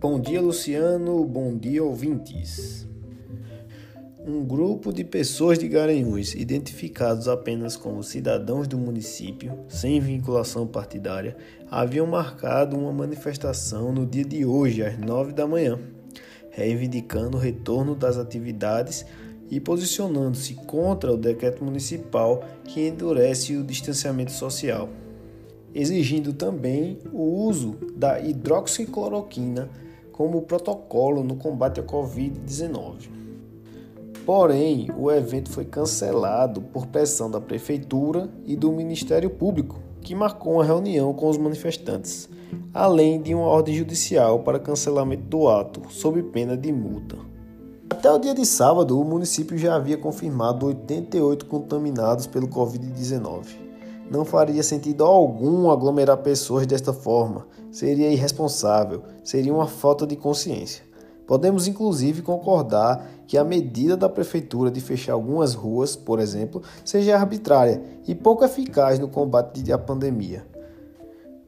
Bom dia, Luciano. Bom dia, ouvintes. Um grupo de pessoas de Garanhuns, identificados apenas como cidadãos do município, sem vinculação partidária, haviam marcado uma manifestação no dia de hoje, às nove da manhã, reivindicando o retorno das atividades e posicionando-se contra o decreto municipal que endurece o distanciamento social exigindo também o uso da hidroxicloroquina como protocolo no combate à Covid-19. Porém, o evento foi cancelado por pressão da Prefeitura e do Ministério Público, que marcou uma reunião com os manifestantes, além de uma ordem judicial para cancelamento do ato, sob pena de multa. Até o dia de sábado, o município já havia confirmado 88 contaminados pelo Covid-19 não faria sentido algum aglomerar pessoas desta forma. Seria irresponsável, seria uma falta de consciência. Podemos inclusive concordar que a medida da prefeitura de fechar algumas ruas, por exemplo, seja arbitrária e pouco eficaz no combate à pandemia.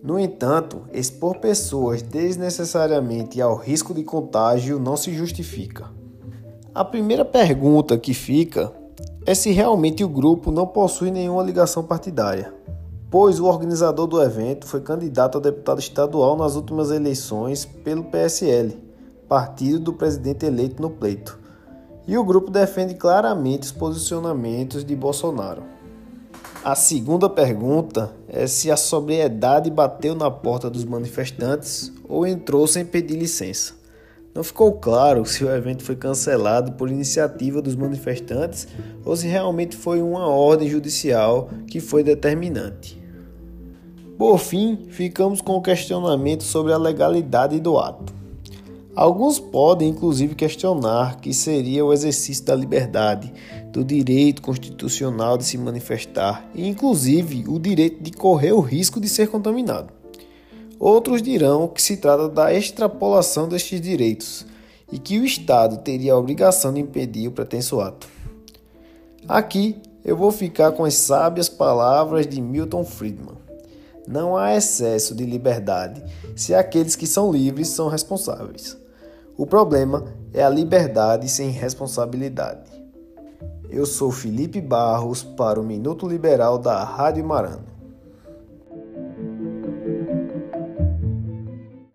No entanto, expor pessoas desnecessariamente ao risco de contágio não se justifica. A primeira pergunta que fica é se realmente o grupo não possui nenhuma ligação partidária, pois o organizador do evento foi candidato a deputado estadual nas últimas eleições pelo PSL, partido do presidente eleito no pleito. E o grupo defende claramente os posicionamentos de Bolsonaro. A segunda pergunta é se a sobriedade bateu na porta dos manifestantes ou entrou sem pedir licença. Não ficou claro se o evento foi cancelado por iniciativa dos manifestantes ou se realmente foi uma ordem judicial que foi determinante. Por fim, ficamos com o questionamento sobre a legalidade do ato. Alguns podem inclusive questionar que seria o exercício da liberdade, do direito constitucional de se manifestar e inclusive o direito de correr o risco de ser contaminado. Outros dirão que se trata da extrapolação destes direitos e que o Estado teria a obrigação de impedir o pretenso ato. Aqui eu vou ficar com as sábias palavras de Milton Friedman. Não há excesso de liberdade se aqueles que são livres são responsáveis. O problema é a liberdade sem responsabilidade. Eu sou Felipe Barros para o Minuto Liberal da Rádio Marano.